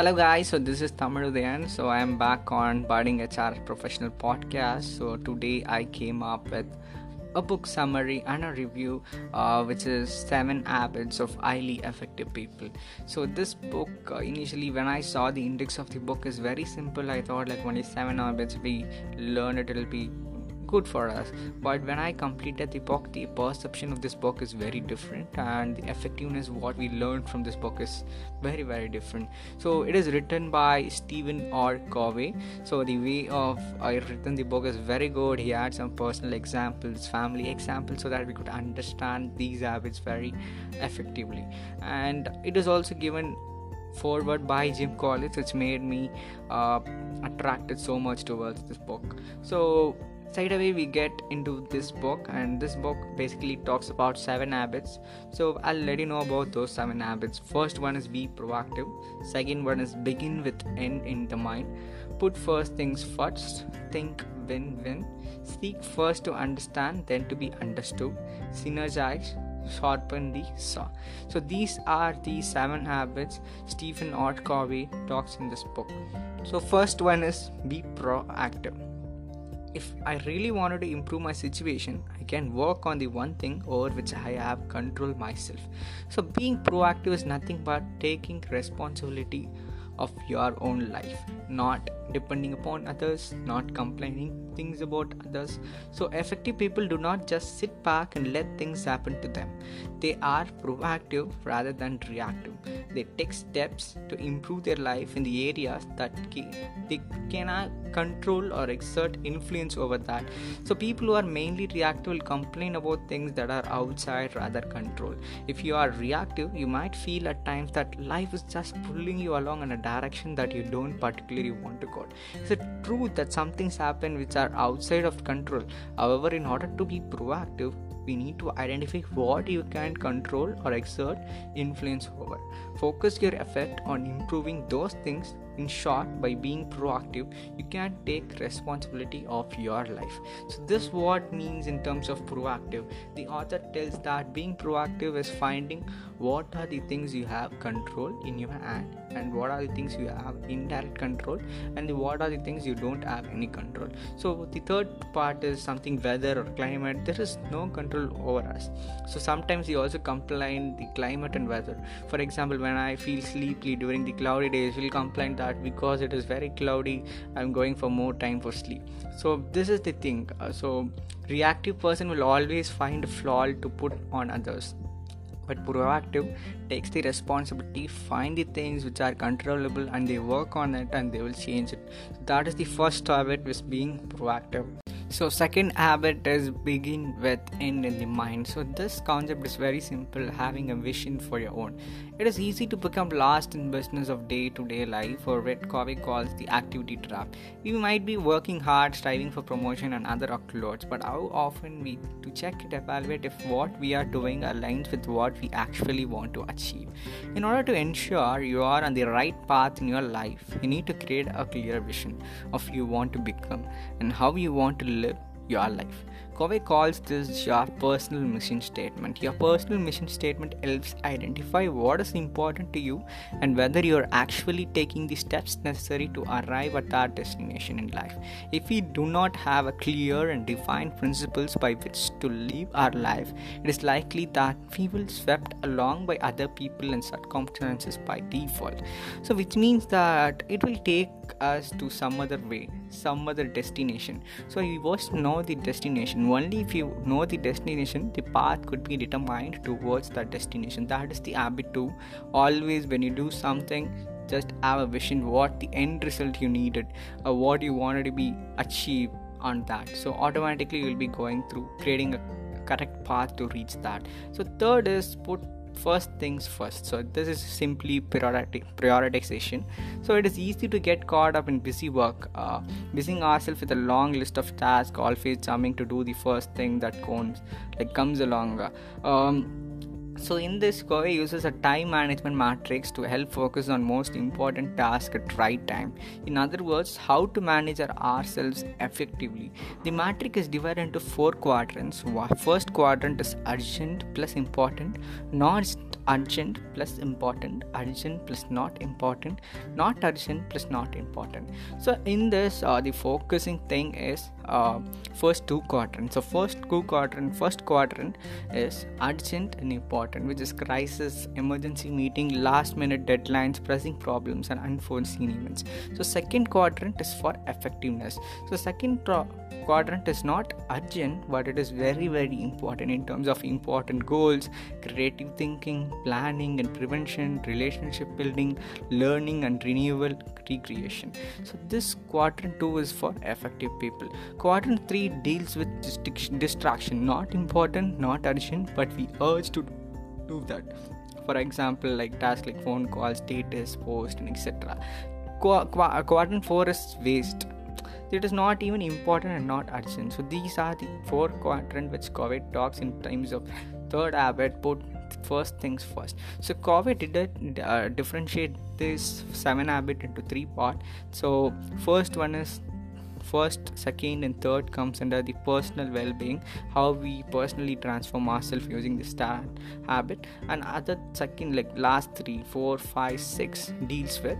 Hello guys, so this is Tamiludayan. So I am back on Budding HR Professional Podcast. So today I came up with a book summary and a review, uh, which is Seven Habits of Highly Effective People. So this book, uh, initially when I saw the index of the book, is very simple. I thought like only seven habits we learn it, it'll be good for us. But when i completed the book the perception of this book is very different and the effectiveness what we learned from this book is very very different. So it is written by stephen r. Covey. So the way of i written the book is very good. He had some personal examples family examples so that we could understand these habits very effectively. And it is also given forward by Jim Collins, which made me uh, attracted so much towards this book. So Straight away, we get into this book, and this book basically talks about seven habits. So, I'll let you know about those seven habits. First one is be proactive, second one is begin with end in the mind, put first things first, think win win, seek first to understand, then to be understood, synergize, sharpen the saw. So these are the seven habits Stephen R. Covey talks in this book. So first one is be proactive if I really wanted to improve my situation, I can work on the one thing over which I have control myself. So, being proactive is nothing but taking responsibility of your own life, not depending upon others, not complaining things about others. So, effective people do not just sit back and let things happen to them. They are proactive rather than reactive. They take steps to improve their life in the areas that they cannot control or exert influence over that. So, people who are mainly reactive will complain about things that are outside rather control. If you are reactive, you might feel at times that life is just pulling you along in a direction that you don't particularly want to go. It's a truth that some things happen which are outside of control. However, in order to be proactive, we need to identify what you can control or exert influence over. Focus your effort on improving those things in short, by being proactive, you can take responsibility of your life. So, this what means in terms of proactive. The author tells that being proactive is finding what are the things you have control in your hand and what are the things you have indirect control and what are the things you don't have any control. So, the third part is something weather or climate. There is no control over us. So, sometimes we also complain the climate and weather. For example, when I feel sleepy during the cloudy days, we'll complain that that because it is very cloudy i'm going for more time for sleep. So this is the thing. Uh, so reactive person will always find a flaw to put on others. But proactive takes the responsibility find the things which are controllable and they work on it and they will change it. So that is the first habit with being proactive. So second habit is begin with end in the mind. So this concept is very simple having a vision for your own it is easy to become lost in business of day-to-day life or what Covey calls the activity trap we might be working hard striving for promotion and other accolades but how often we to check and evaluate if what we are doing aligns with what we actually want to achieve in order to ensure you are on the right path in your life you need to create a clear vision of who you want to become and how you want to live your life. Covey calls this your personal mission statement. Your personal mission statement helps identify what is important to you and whether you are actually taking the steps necessary to arrive at that destination in life. If we do not have a clear and defined principles by which to live our life, it is likely that we will swept along by other people and circumstances by default. So, which means that it will take us to some other way, some other destination. So, we must know the destination only if you know the destination the path could be determined towards that destination. That is the habit to always when you do something just have a vision what the end result you needed or what you wanted to be achieved on that. So automatically you'll be going through creating a correct path to reach that. So third is put first things first. So this is simply priority prioritization. So it is easy to get caught up in busy work uh, busying ourselves with a long list of tasks always jumping to do the first thing that comes like comes along. Um, so in this Covey uses a time management matrix to help focus on most important tasks at right time. In other words, how to manage our ourselves effectively. The matrix is divided into four quadrants. First quadrant is urgent plus important, not urgent plus important, urgent plus not important, not urgent plus not important. So in this, uh, the focusing thing is uh, first two quadrants. So first two quadrant, first quadrant is urgent and important, which is crisis, emergency meeting, last minute deadlines, pressing problems, and unforeseen events. So second quadrant is for effectiveness. So second quadrant is not urgent, but it is very very important in terms of important goals, creative thinking, planning and prevention, relationship building, learning and renewal, recreation. So this quadrant two is for effective people Quadrant 3 deals with distraction, not important, not urgent, but we urge to do that. For example, like tasks like phone calls, status, post, and etc. Qu- qu- quadrant 4 is waste. It is not even important and not urgent. So these are the four quadrant which Covey talks in terms of third habit. Put first things first. So Covey did uh, differentiate this seven habit into three part. So first one is first second and third comes under the personal well-being how we personally transform ourselves using the star habit and other second like last three four five six deals with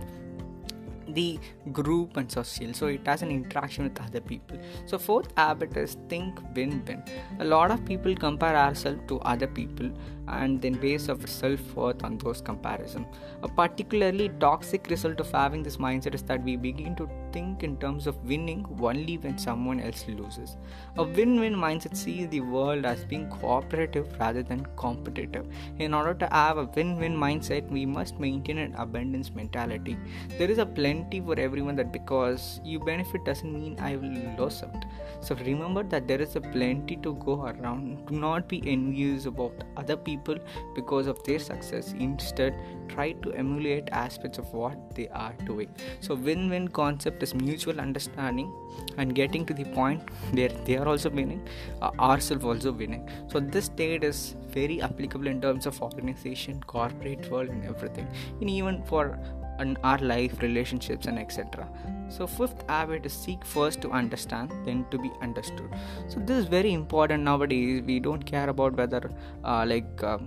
the group and social so it has an interaction with other people. So fourth habit is think win-win a lot of people compare ourselves to other people and then base of self-worth on those comparison. A particularly toxic result of having this mindset is that we begin to think in terms of winning only when someone else loses. A win-win mindset sees the world as being cooperative rather than competitive. In order to have a win-win mindset we must maintain an abundance mentality. There is a plenty plenty for everyone that because you benefit doesn't mean I will lose out. So remember that there is a plenty to go around. Do not be envious about other people because of their success. Instead, try to emulate aspects of what they are doing. So win-win concept is mutual understanding and getting to the point where they are also winning, uh, ourselves also winning. So this state is very applicable in terms of organization, corporate world, and everything. And even for in our life, relationships, and etc. So, fifth habit is seek first to understand, then to be understood. So, this is very important nowadays. We don't care about whether, uh, like, uh,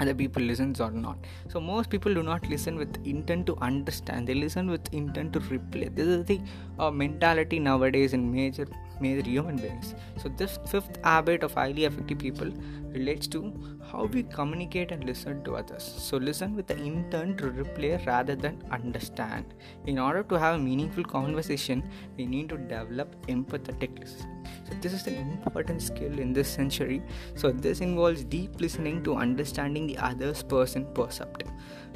other people listens or not so most people do not listen with intent to understand they listen with intent to reply this is the uh, mentality nowadays in major major human beings. So this fifth habit of highly effective people relates to how we communicate and listen to others. So listen with the intent to replay rather than understand. In order to have a meaningful conversation we need to develop empathetic listening. So this is an important skill in this century. So this involves deep listening to understanding the other's person perceptive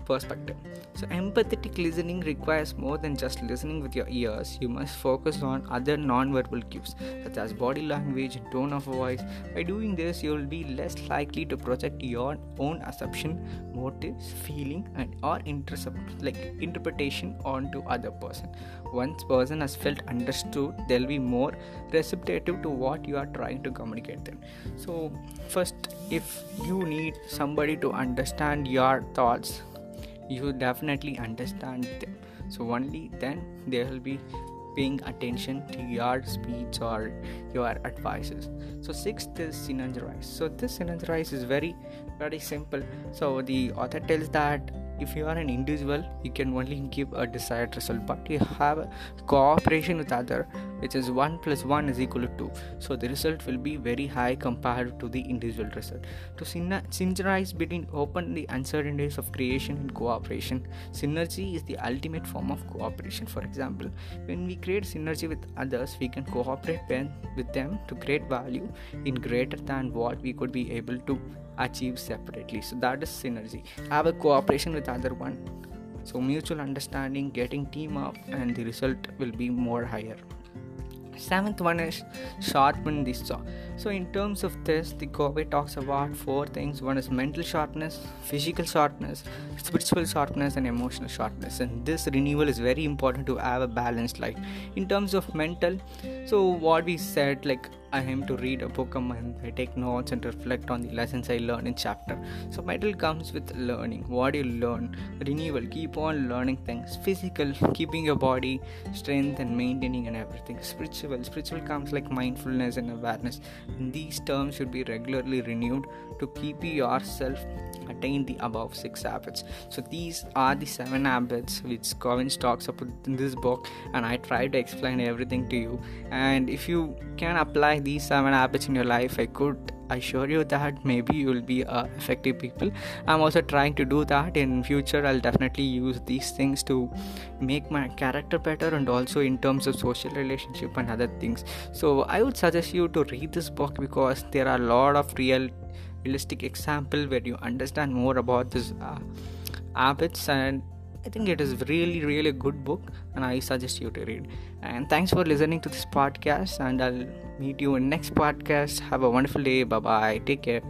perspective. So, empathetic listening requires more than just listening with your ears. You must focus on other non-verbal cues, such as body language tone of voice. By doing this, you will be less likely to project your own assumption, motives, feeling, and or like interpretation onto other person. Once person has felt understood, they'll be more receptive to what you are trying to communicate them. So, first, if you need somebody to understand your thoughts you definitely understand them so only then they will be paying attention to your speech or your advices. So sixth is synergize so this synergize is very very simple. So the author tells that if you are an individual you can only give a desired result but you have cooperation with other which is 1 plus 1 is equal to 2 so the result will be very high compared to the individual result. To synergize between open the uncertainties of creation and cooperation synergy is the ultimate form of cooperation. For example when we create synergy with others we can cooperate with them to create value in greater than what we could be able to achieve separately. So that is synergy. Have a cooperation with other one. So mutual understanding getting team up and the result will be more higher. Seventh one is sharpen the saw. So in terms of this the Covey talks about four things. One is mental sharpness physical sharpness spiritual sharpness and emotional sharpness. And this renewal is very important to have a balanced life. In terms of mental so what we said like I aim to read a book a month. I take notes and reflect on the lessons I learn in chapter. So title comes with learning. What you learn, renewal. Keep on learning things. Physical, keeping your body, strength and maintaining and everything. Spiritual. Spiritual comes like mindfulness and awareness. These terms should be regularly renewed to keep yourself attain the above six habits. So these are the seven habits which Goggins talks about in this book, and I try to explain everything to you. And if you can apply these seven habits in your life, I could assure you that maybe you will be uh, effective people. I'm also trying to do that. In future i'll definitely use these things to make my character better and also in terms of social relationship and other things. So i would suggest you to read this book because there are a lot of real realistic example where you understand more about this uh, habits and I think it is really, really a good book, and I suggest you to read. And thanks for listening to this podcast, and I'll meet you in next podcast. Have a wonderful day. Bye bye. Take care.